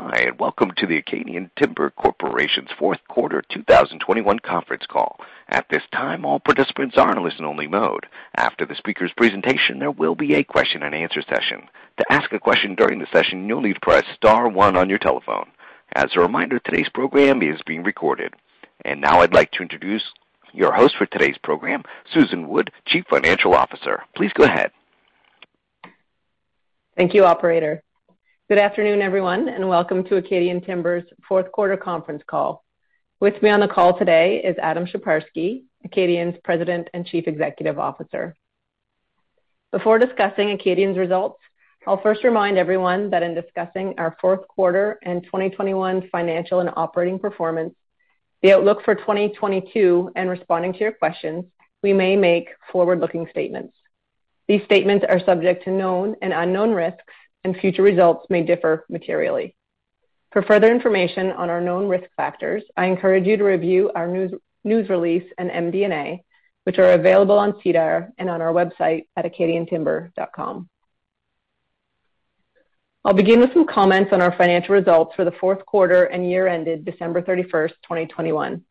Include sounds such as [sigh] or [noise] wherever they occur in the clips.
By, and welcome to the Acadian Timber Corporation's fourth quarter 2021 conference call. At this time, all participants are in listen-only mode. After the speaker's presentation, there will be a question-and-answer session. To ask a question during the session, you'll need to press star one on your telephone. As a reminder, today's program is being recorded. And now I'd like to introduce your host for today's program, Susan Wood, Chief Financial Officer. Please go ahead. Thank you, operator. Good afternoon, everyone, and welcome to Acadian Timber's fourth quarter conference call. With me on the call today is Adam Sheparski, Acadian's President and Chief Executive Officer. Before discussing Acadian's results, I'll first remind everyone that in discussing our fourth quarter and 2021 financial and operating performance, the outlook for 2022, and responding to your questions, we may make forward-looking statements. These statements are subject to known and unknown risks, and future results may differ materially. For further information on our known risk factors, I encourage you to review our news release and MD&A, which are available on SEDAR and on our website at acadiantimber.com. I'll begin with some comments on our financial results for the fourth quarter and year ended December 31, 2021.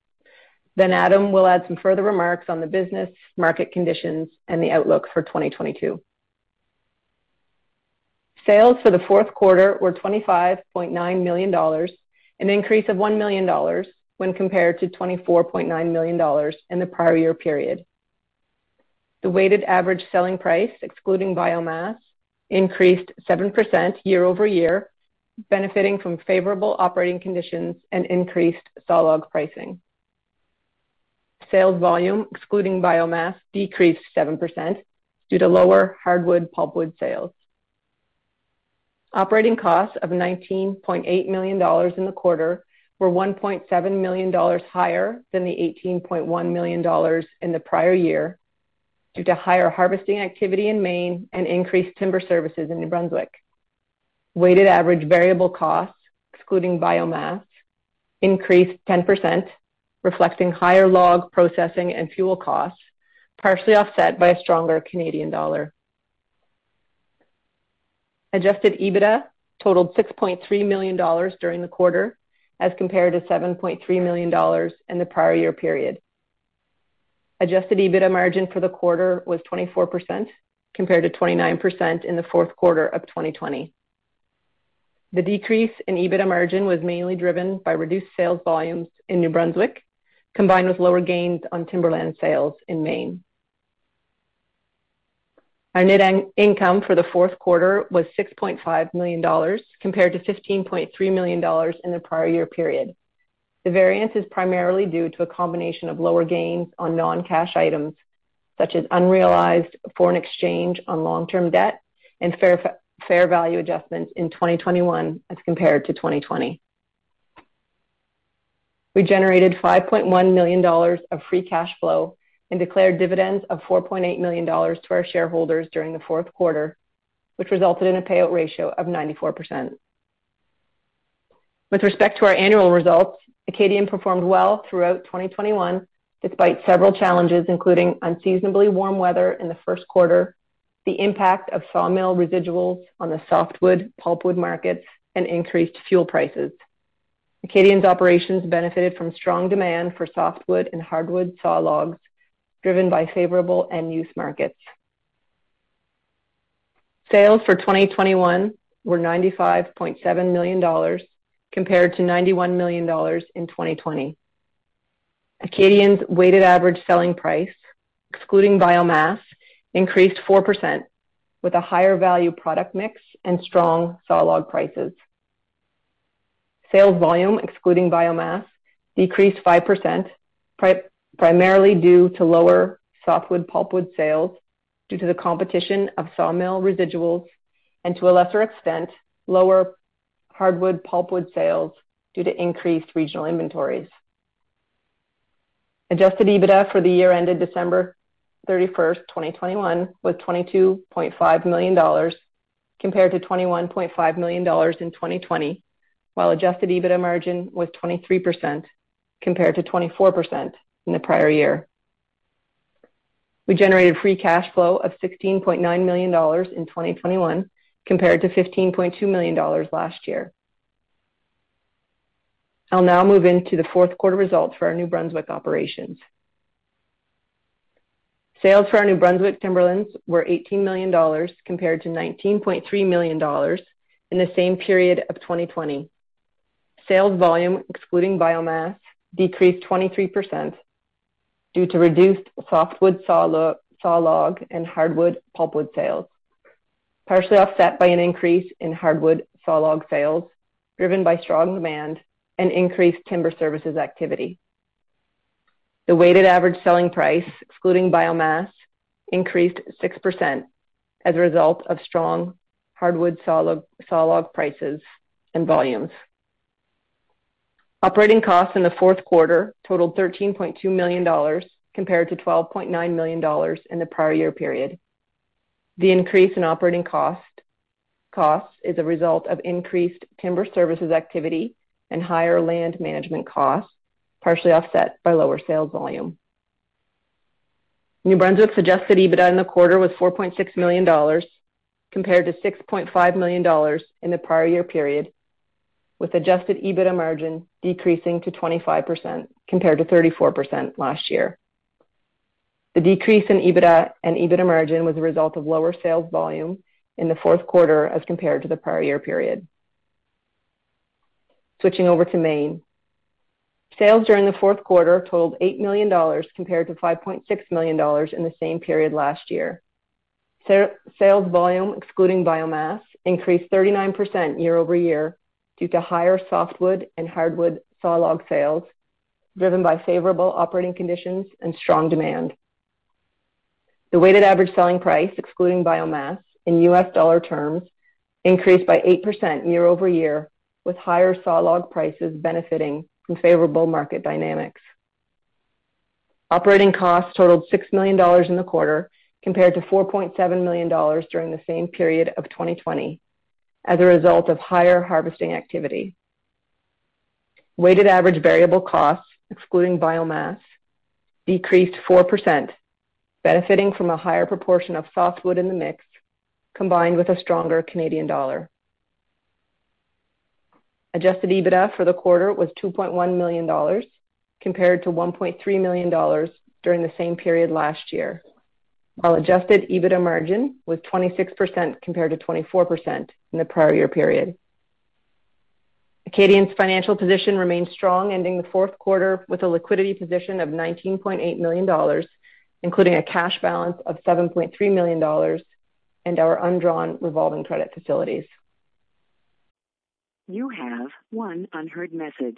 Adam will add some further remarks on the business, market conditions, and the outlook for 2022. Sales for the fourth quarter were 25.9 million dollars, an increase of 1 million dollars when compared to 24.9 million dollars in the prior year period. The weighted average selling price, excluding biomass, increased 7% year-over-year, benefiting from favorable operating conditions and increased sawlog pricing. Sales volume, excluding biomass, decreased 7% due to lower hardwood pulpwood sales. Operating costs of 19.8 million dollars in the quarter were 1.7 million dollars higher than the 18.1 million dollars in the prior year due to higher harvesting activity in Maine and increased timber services in New Brunswick. Weighted average variable costs, excluding biomass, increased 10%, reflecting higher log processing and fuel costs, partially offset by a stronger Canadian dollar. Adjusted EBITDA totaled 6.3 million dollars during the quarter as compared to 7.3 million dollars in the prior year period. Adjusted EBITDA margin for the quarter was 24% compared to 29% in the fourth quarter of 2020. The decrease in EBITDA margin was mainly driven by reduced sales volumes in New Brunswick, combined with lower gains on timberland sales in Maine. Our net income for the fourth quarter was 6.5 million dollars compared to 15.3 million dollars in the prior year period. The variance is primarily due to a combination of lower gains on non-cash items, such as unrealized foreign exchange on long-term debt and fair value adjustments in 2021 as compared to 2020. We generated 5.1 million dollars of free cash flow and declared dividends of 4.8 million dollars to our shareholders during the fourth quarter, which resulted in a payout ratio of 94%. With respect to our annual results, Acadian performed well throughout 2021, despite several challenges, including unseasonably warm weather in the first quarter, the impact of sawmill residuals on the softwood pulpwood markets, and increased fuel prices. Acadian's operations benefited from strong demand for softwood and hardwood sawlogs, driven by favorable end-use markets. Sales for 2021 were 95.7 million dollars compared to 91 million dollars in 2020. Acadian's weighted average selling price, excluding biomass, increased 4% with a higher value product mix and strong sawlog prices. Sales volume, excluding biomass, decreased 5%, primarily due to lower softwood pulpwood sales due to the competition of sawmill residuals and, to a lesser extent, lower hardwood pulpwood sales due to increased regional inventories. Adjusted EBITDA for the year ended December 31, 2021 was $22.5 million compared to $21.5 million in 2020, while adjusted EBITDA margin was 23% compared to 24% in the prior year. We generated free cash flow of $16.9 million in 2021 compared to $15.2 million last year. I'll now move into the fourth quarter results for our New Brunswick operations. Sales for our New Brunswick timberlands were $18 million compared to $19.3 million in the same period of 2020. Sales volume, excluding biomass, decreased 23% due to reduced softwood sawlog and hardwood pulpwood sales, partially offset by an increase in hardwood sawlog sales, driven by strong demand and increased timber services activity. The weighted average selling price, excluding biomass, increased 6% as a result of strong hardwood sawlog prices and volumes. Operating costs in the fourth quarter totaled $13.2 million compared to $12.9 million in the prior year period. The increase in operating costs is a result of increased timber services activity and higher land management costs, partially offset by lower sales volume. New Brunswick's adjusted EBITDA in the quarter was $4.6 million compared to $6.5 million in the prior year period, with adjusted EBITDA margin decreasing to 25% compared to 34% last year. The decrease in EBITDA and EBITDA margin was a result of lower sales volume in the fourth quarter as compared to the prior year period. Switching over to Maine. Sales during the fourth quarter totaled $8 million compared to $5.6 million in the same period last year. Sales volume, excluding biomass, increased 39% year-over-year due to higher softwood and hardwood sawlog sales, driven by favorable operating conditions and strong demand. The weighted average selling price, excluding biomass in U.S. dollar terms, increased by 8% year-over-year, with higher sawlog prices benefiting from favorable market dynamics. Operating costs totaled $6 million in the quarter compared to $4.7 million during the same period of 2020 as a result of higher harvesting activity. Weighted average variable costs, excluding biomass, decreased 4%, benefiting from a higher proportion of softwood in the mix, combined with a stronger Canadian dollar. Adjusted EBITDA for the quarter was $2.1 million compared to $1.3 million during the same period last year, while adjusted EBITDA margin was 26% compared to 24% in the prior year period. Acadian's financial position remains strong, ending the fourth quarter with a liquidity position of $19.8 million, including a cash balance of $7.3 million and our undrawn revolving credit facilities. You have one unheard message.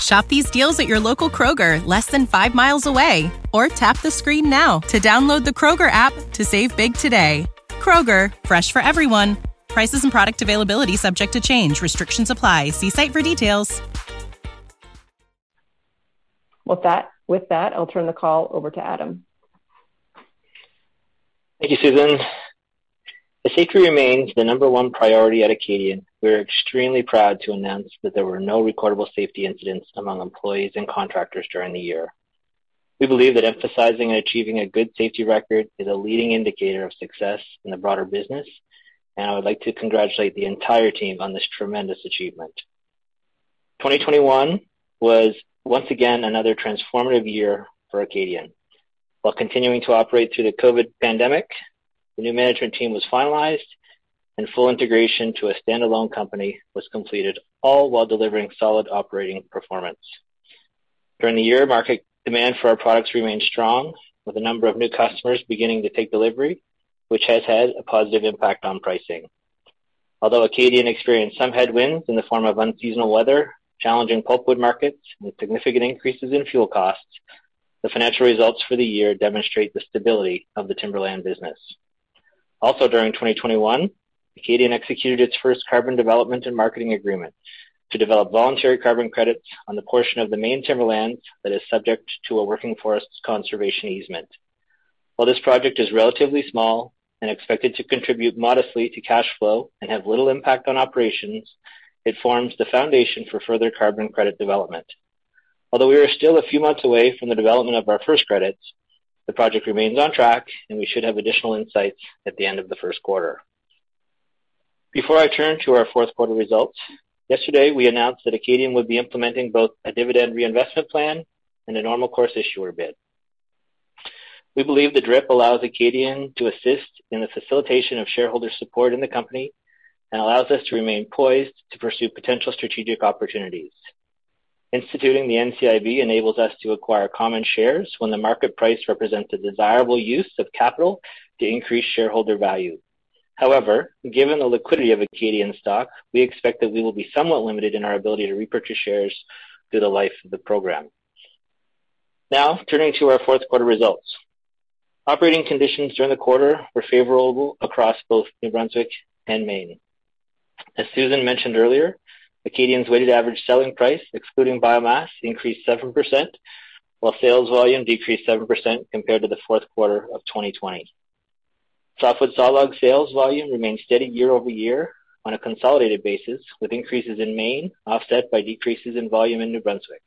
Shop these deals at your local Kroger, less than five miles away. Or tap the screen now to download the Kroger app to save big today. Kroger, fresh for everyone. Prices and product availability subject to change. Restrictions apply. See site for details. With that, with that, I'll turn the call over to Adam. Thank you, Susan. As safety remains the number one priority at Acadian, we are extremely proud to announce that there were no recordable safety incidents among employees and contractors during the year. We believe that emphasizing and achieving a good safety record is a leading indicator of success in the broader business, and I would like to congratulate the entire team on this tremendous achievement. 2021 was once again another transformative year for Acadian. While continuing to operate through the COVID pandemic, the new management team was finalized and full integration to a standalone company was completed, all while delivering solid operating performance. During the year, market demand for our products remained strong, with a number of new customers beginning to take delivery, which has had a positive impact on pricing. Although Acadian experienced some headwinds in the form of unseasonal weather, challenging pulpwood markets, and significant increases in fuel costs, the financial results for the year demonstrate the stability of the timberland business. Also during 2021, Acadian executed its first carbon development and marketing agreement to develop voluntary carbon credits on the portion of the Maine timberlands that is subject to a working forests conservation easement. While this project is relatively small and expected to contribute modestly to cash flow and have little impact on operations, it forms the foundation for further carbon credit development. Although we are still a few months away from the development of our first credits, the project remains on track, and we should have additional insights at the end of the first quarter. Before I turn to our fourth quarter results, yesterday we announced that Acadian would be implementing both a dividend reinvestment plan and a normal course issuer bid. We believe the DRIP allows Acadian to assist in the facilitation of shareholder support in the company and allows us to remain poised to pursue potential strategic opportunities. Instituting the NCIB enables us to acquire common shares when the market price represents a desirable use of capital to increase shareholder value. However, given the liquidity of Acadian stock, we expect that we will be somewhat limited in our ability to repurchase shares through the life of the program. Now, turning to our fourth quarter results. Operating conditions during the quarter were favorable across both New Brunswick and Maine. As Susan mentioned earlier, Acadian's weighted average selling price, excluding biomass, increased 7%, while sales volume decreased 7% compared to the fourth quarter of 2020. Softwood sawlog sales volume remained steady year-over-year on a consolidated basis, with increases in Maine offset by decreases in volume in New Brunswick.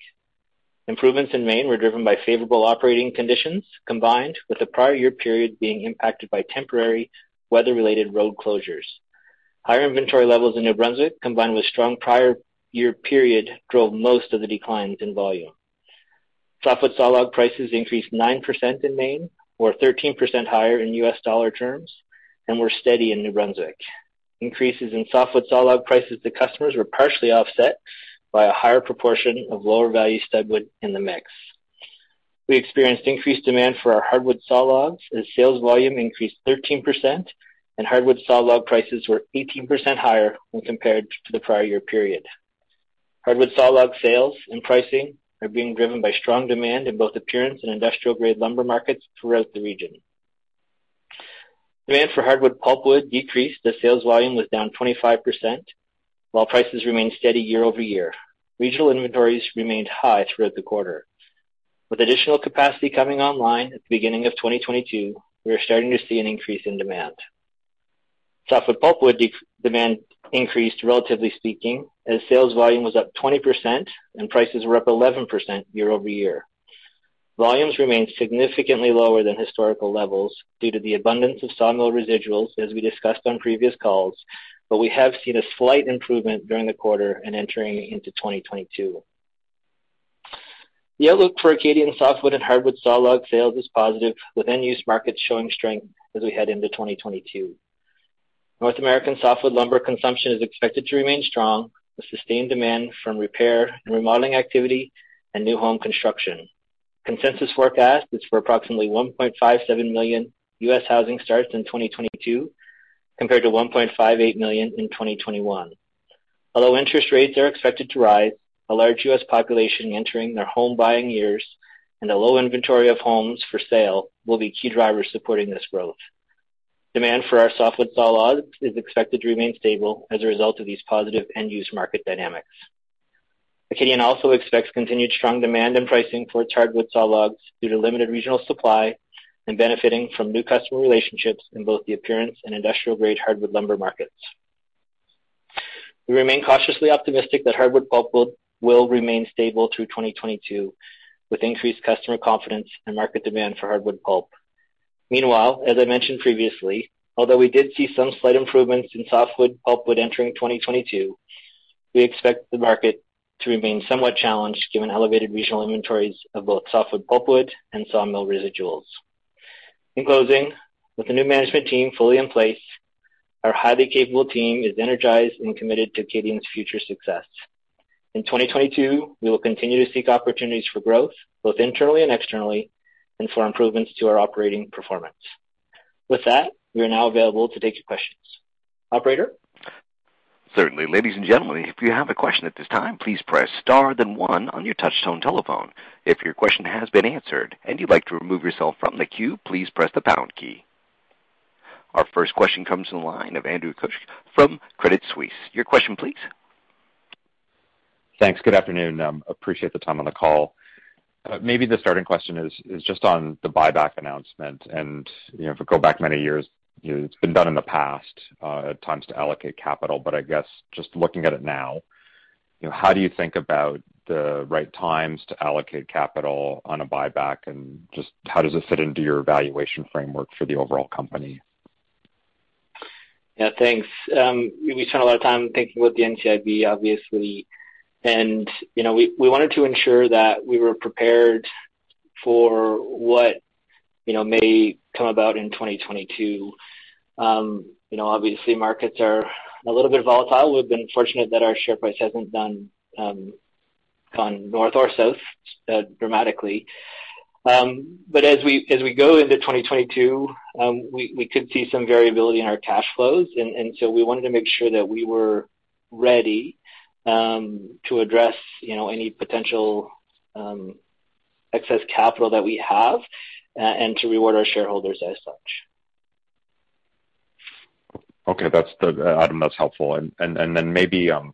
Improvements in Maine were driven by favorable operating conditions, combined with the prior year period being impacted by temporary weather-related road closures. Higher inventory levels in New Brunswick, combined with strong prior year period, drove most of the declines in volume. Softwood sawlog prices increased 9% in Maine, or 13% higher in US dollar terms, and were steady in New Brunswick. Increases in softwood sawlog prices to customers were partially offset by a higher proportion of lower value studwood in the mix. We experienced increased demand for our hardwood sawlogs as sales volume increased 13% and hardwood sawlog prices were 18% higher when compared to the prior year period. Hardwood sawlog sales and pricing are being driven by strong demand in both appearance and industrial-grade lumber markets throughout the region. Demand for hardwood pulpwood decreased as sales volume was down 25%, while prices remained steady year-over-year. Regional inventories remained high throughout the quarter. With additional capacity coming online at the beginning of 2022, we are starting to see an increase in demand. Softwood pulpwood demand increased, relatively speaking, as sales volume was up 20% and prices were up 11% year-over-year. Volumes remained significantly lower than historical levels due to the abundance of sawmill residuals, as we discussed on previous calls, but we have seen a slight improvement during the quarter and entering into 2022. The outlook for Acadian softwood and hardwood sawlog sales is positive, with end-use markets showing strength as we head into 2022. North American softwood lumber consumption is expected to remain strong, with sustained demand from repair and remodeling activity and new home construction. Consensus forecast is for approximately 1.57 million U.S. housing starts in 2022, compared to 1.58 million in 2021. Although interest rates are expected to rise, a large U.S. population entering their home buying years and a low inventory of homes for sale will be key drivers supporting this growth. Demand for our softwood sawlogs is expected to remain stable as a result of these positive end-use market dynamics. Acadian also expects continued strong demand and pricing for its hardwood sawlogs due to limited regional supply and benefiting from new customer relationships in both the appearance and industrial-grade hardwood lumber markets. We remain cautiously optimistic that hardwood pulpwood will remain stable through 2022, with increased customer confidence and market demand for hardwood pulp. Meanwhile, as I mentioned previously, although we did see some slight improvements in softwood pulpwood entering 2022, we expect the market to remain somewhat challenged given elevated regional inventories of both softwood pulpwood and sawmill residuals. In closing, with the new management team fully in place, our highly capable team is energized and committed to Acadian's future success. In 2022, we will continue to seek opportunities for growth, both internally and externally, and for improvements to our operating performance. With that, we are now available to take your questions. Operator? Certainly. Ladies and gentlemen, if you have a question at this time, please press star then one on your touchtone telephone. If your question has been answered and you'd like to remove yourself from the queue, please press the pound key. Our first question comes from the line of Andrew Kuske from Credit Suisse. Your question, please. Thanks. Good afternoon. Um, appreciate the time on the call. Uh, maybe the starting question is just on the buyback announcement. And you know, if we go back many years, you know, it's been done in the past uh, at times to allocate capital. But I guess just looking at it now, you know, how do you think about the right times to allocate capital on a buyback, and just how does it fit into your valuation framework for the overall company? Yeah, thanks. Um, we spent a lot of time thinking about the NCIB, obviously. And you know, we we wanted to ensure that we were prepared for what, you know, may come about in 2022. Um, You know, obviously markets are a little bit volatile. We've been fortunate that our share price hasn't done um, gone north or south dramatically. Um, but as we as we go into 2022, um, we we could see some variability in our cash flows. And and so we wanted to make sure that we were ready Um, to address, you know, any potential um, excess capital that we have uh, and to reward our shareholders as such. Okay. That's the uh, Adam, that's helpful. And and and then maybe um,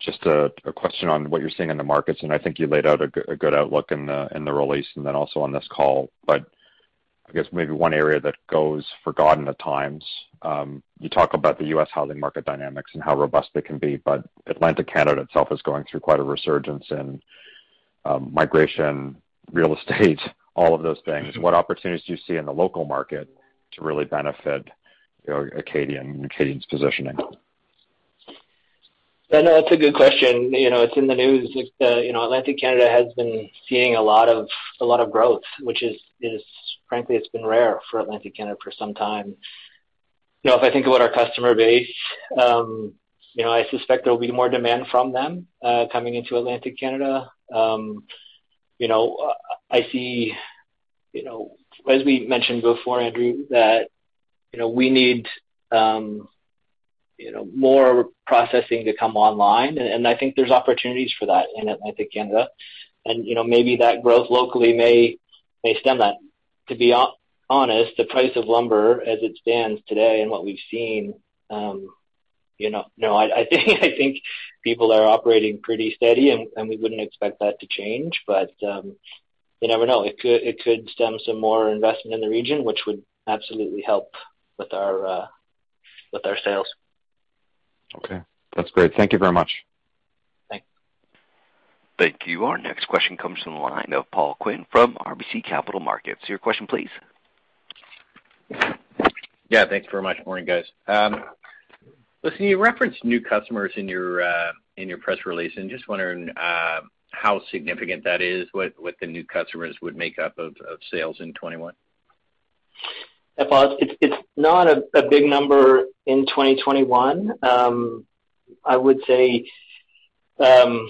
just a question on what you're seeing in the markets, and I think you laid out a good outlook in the in the release and then also on this call. I guess maybe one area that goes forgotten at times, um, you talk about the U.S. housing market dynamics and how robust they can be, but Atlantic Canada itself is going through quite a resurgence in um, migration, real [laughs] estate, all of those things. Mm-hmm. What opportunities do you see in the local market to really benefit, you know, Acadian's positioning? Yeah, no, that's a good question. You know, it's in the news. Uh, you know, Atlantic Canada has been seeing a lot of growth, which is is frankly, it's been rare for Atlantic Canada for some time. You know, if I think about our customer base, um, you know, I suspect there will be more demand from them uh, coming into Atlantic Canada. Um, you know, I see, you know, as we mentioned before, Andrew, that, you know, we need um, you know more processing to come online, and I think there's opportunities for that in Atlantic Canada. And you know, maybe that growth locally may may stem that. To be honest, the price of lumber as it stands today and what we've seen, you know, no, I [laughs] think I think people are operating pretty steady and we wouldn't expect that to change. But um, you never know. It could it could stem some more investment in the region, which would absolutely help with our with our sales. Okay. That's great. Thank you very much. Thanks. Thank you. Our next question comes from the line of Paul Quinn from RBC Capital Markets. Your question, please. Yeah, thanks very much. Morning, guys. Um, listen, you referenced new customers in your uh, press release, and just wondering uh, how significant that is, what the new customers would make up of sales in 2021. Yeah, Paul, it's not a big number in 2021. Um, I would say um,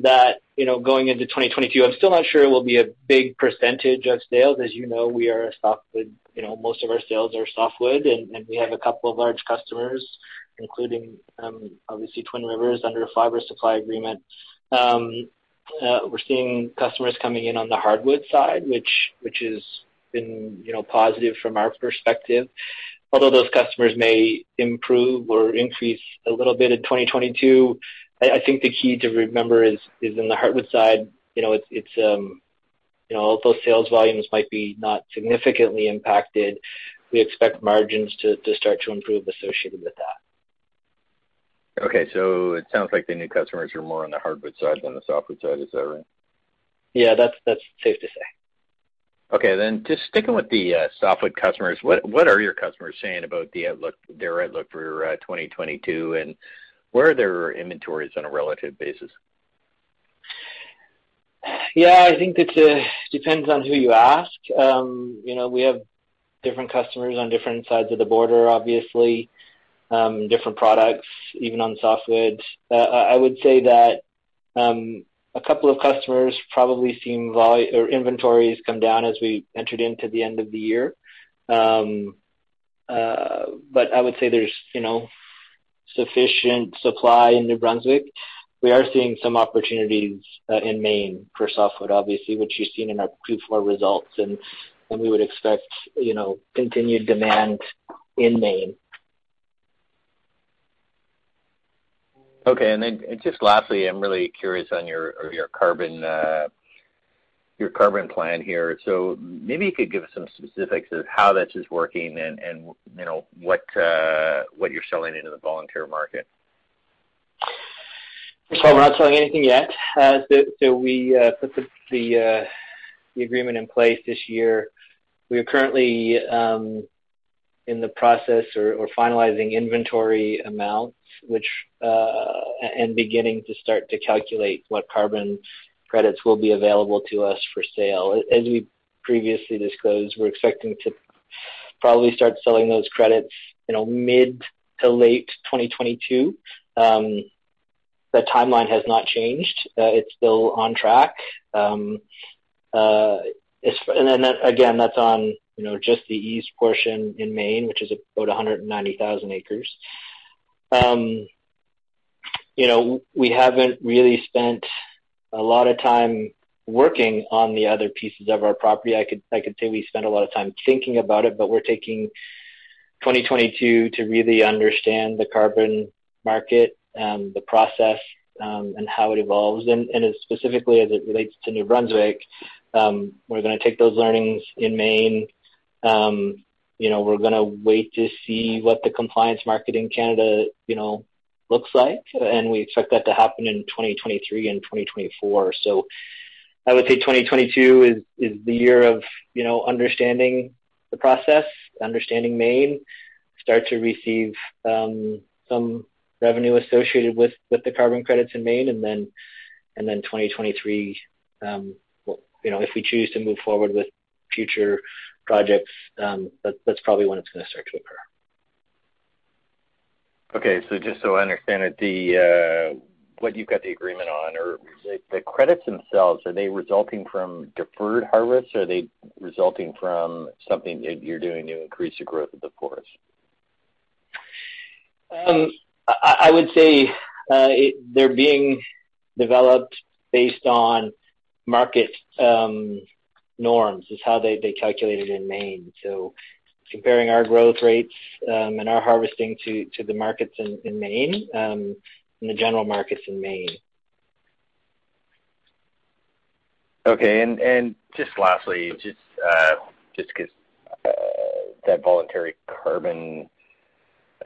that, you know, going into 2022, I'm still not sure it will be a big percentage of sales. As you know, we are a softwood, you know, most of our sales are softwood, and and we have a couple of large customers, including um, obviously Twin Rivers under a fiber supply agreement. Um, uh, We're seeing customers coming in on the hardwood side, which which has been, you know, positive from our perspective. Although those customers may improve or increase a little bit in 2022, I think the key to remember is in the hardwood side, you know, it's it's you know, although sales volumes might be not significantly impacted, we expect margins to to start to improve associated with that. Okay. So it sounds like the new customers are more on the hardwood side than the softwood side. Is that right? Yeah, that's that's safe to say. Okay, then just sticking with the uh, softwood customers, what what are your customers saying about the outlook, their outlook for uh, 2022, and where are their inventories on a relative basis? Yeah, I think it uh, depends on who you ask. Um, you know, we have different customers on different sides of the border, obviously, um, different products, even on softwood. Uh, I would say that um, a couple of customers probably seen or inventories come down as we entered into the end of the year. Uh, but I would say there's, you know, sufficient supply in New Brunswick. We are seeing some opportunities uh, in Maine for softwood, obviously, which you've seen in our Q4 results, and and we would expect, you know, continued demand in Maine. Okay. and then Just lastly, I'm really curious on your your carbon uh, your carbon plan here. So Maybe you could give us some specifics of how this is working and and you know uh, what you're selling into the voluntary market. First of all, we're not selling anything yet. Uh, so We put the the agreement in place this year. We are currently um, in the process or finalizing inventory amounts which uh, and beginning to start to calculate what carbon credits will be available to us for sale. As we previously disclosed, we're expecting to probably start selling those credits, you know, mid to late 2022. Um, the timeline has not changed. Uh, it's still on track. Um, uh, and then again, that's on you know just the east portion in Maine, which is about 190,000 acres. Um, you know, we haven't really spent a lot of time working on the other pieces of our property. I could I could say we spend a lot of time thinking about it, but we're taking 2022 to really understand the carbon market, um, the process, um, and how it evolves, and, and as specifically as it relates to New Brunswick, um, we're going to take those learnings in Maine, um, you know, we're going to wait to see what the compliance market in Canada, you know, looks like, and we expect that to happen in 2023 and 2024. So I would say 2022 is is the year of you know understanding the process, understanding Maine, start to receive um, some revenue associated with with the carbon credits in Maine, and then and then 2023, um, you know, if we choose to move forward with future projects, um, that, that's probably when it's going to start to occur. Okay, so just so I understand it, uh, what you've got the agreement on, or the, credits themselves, are they resulting from deferred harvests, or are they resulting from something that you're doing to increase the growth of the forest? Um, I, would say uh, they're being developed based on market um, norms is how they, they calculate it in Maine. Comparing our growth rates um, and our harvesting to, the markets in, in Maine um, and the general markets in Maine. Okay, and, just lastly, just uh, just because uh, that voluntary carbon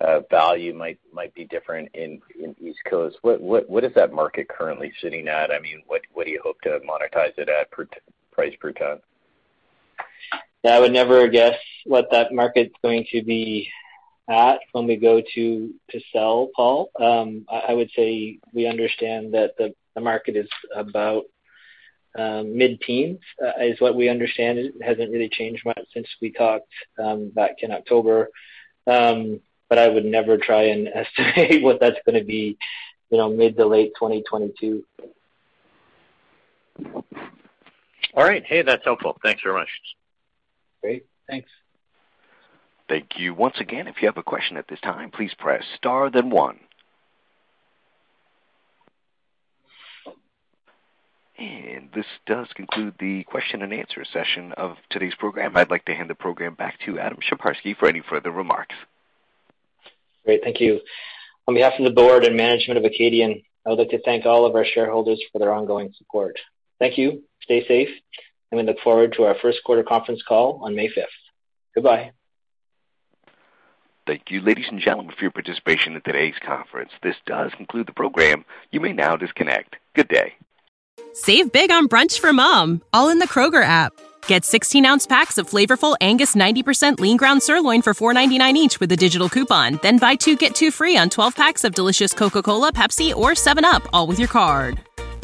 uh, value might might be different in, East Coast. What what what is that market currently sitting at? I mean, what what do you hope to monetize it at per price per ton? I would never guess what that market's going to be at when we go to to sell, Paul. Um, I, I would say we understand that the, the market is about um, mid-teens uh, is what we understand. It hasn't really changed much since we talked um, back in October. Um, but I would never try and [laughs] estimate what that's going to be, you know, mid to late 2022. All right. Hey, that's helpful. Thanks very much. Great. Thanks. Thank you. Once again, if you have a question at this time, please press star then one. And this does conclude the question and answer session of today's program. I'd like to hand the program back to Adam Sheparski for any further remarks. Great. Thank you. On behalf of the board and management of Acadian, I would like to thank all of our shareholders for their ongoing support. Thank you. Stay safe, and we look forward to our first quarter conference call on May 5th. Goodbye. Thank you, ladies and gentlemen, for your participation in today's conference. This does conclude the program. You may now disconnect. Good day. Save big on brunch for mom, all in the Kroger app. Get 16 ounce packs of flavorful Angus 90% lean ground sirloin for $4.99 each with a digital coupon. Then buy two get two free on 12 packs of delicious Coca Cola, Pepsi, or 7UP, all with your card.